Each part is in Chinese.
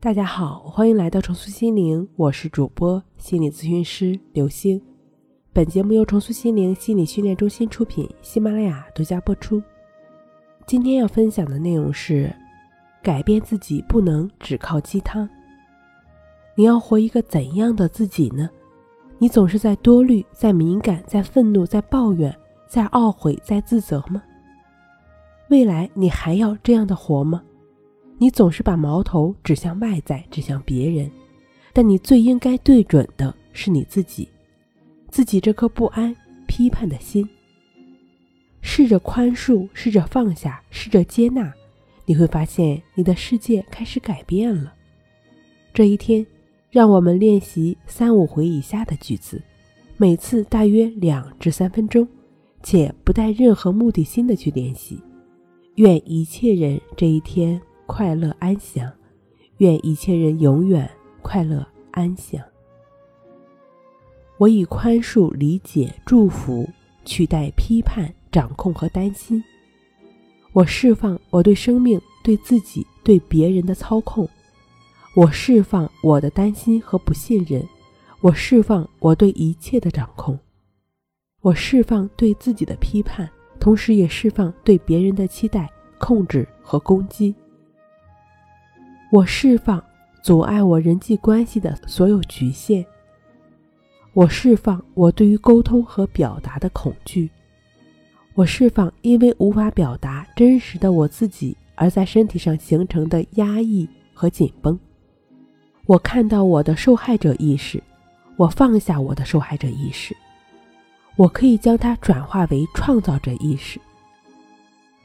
大家好，欢迎来到重塑心灵，我是主播心理咨询师刘星。本节目由重塑心灵心理训练中心出品，喜马拉雅独家播出。今天要分享的内容是：改变自己不能只靠鸡汤。你要活一个怎样的自己呢？你总是在多虑，在敏感，在愤怒，在抱怨，在懊悔，在自责吗？未来你还要这样的活吗？你总是把矛头指向外在，指向别人，但你最应该对准的是你自己，自己这颗不安、批判的心。试着宽恕，试着放下，试着接纳，你会发现你的世界开始改变了。这一天，让我们练习三五回以下的句子，每次大约两至三分钟，且不带任何目的心的去练习。愿一切人这一天。快乐安详，愿一切人永远快乐安详。我以宽恕、理解、祝福取代批判、掌控和担心。我释放我对生命、对自己、对别人的操控。我释放我的担心和不信任。我释放我对一切的掌控。我释放对自己的批判，同时也释放对别人的期待、控制和攻击。我释放阻碍我人际关系的所有局限。我释放我对于沟通和表达的恐惧。我释放因为无法表达真实的我自己而在身体上形成的压抑和紧绷。我看到我的受害者意识，我放下我的受害者意识。我可以将它转化为创造者意识。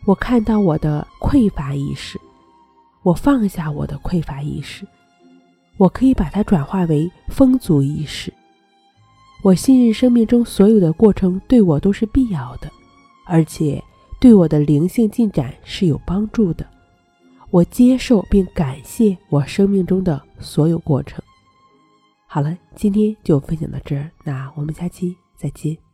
我看到我的匮乏意识。我放下我的匮乏意识，我可以把它转化为丰足意识。我信任生命中所有的过程对我都是必要的，而且对我的灵性进展是有帮助的。我接受并感谢我生命中的所有过程。好了，今天就分享到这儿，那我们下期再见。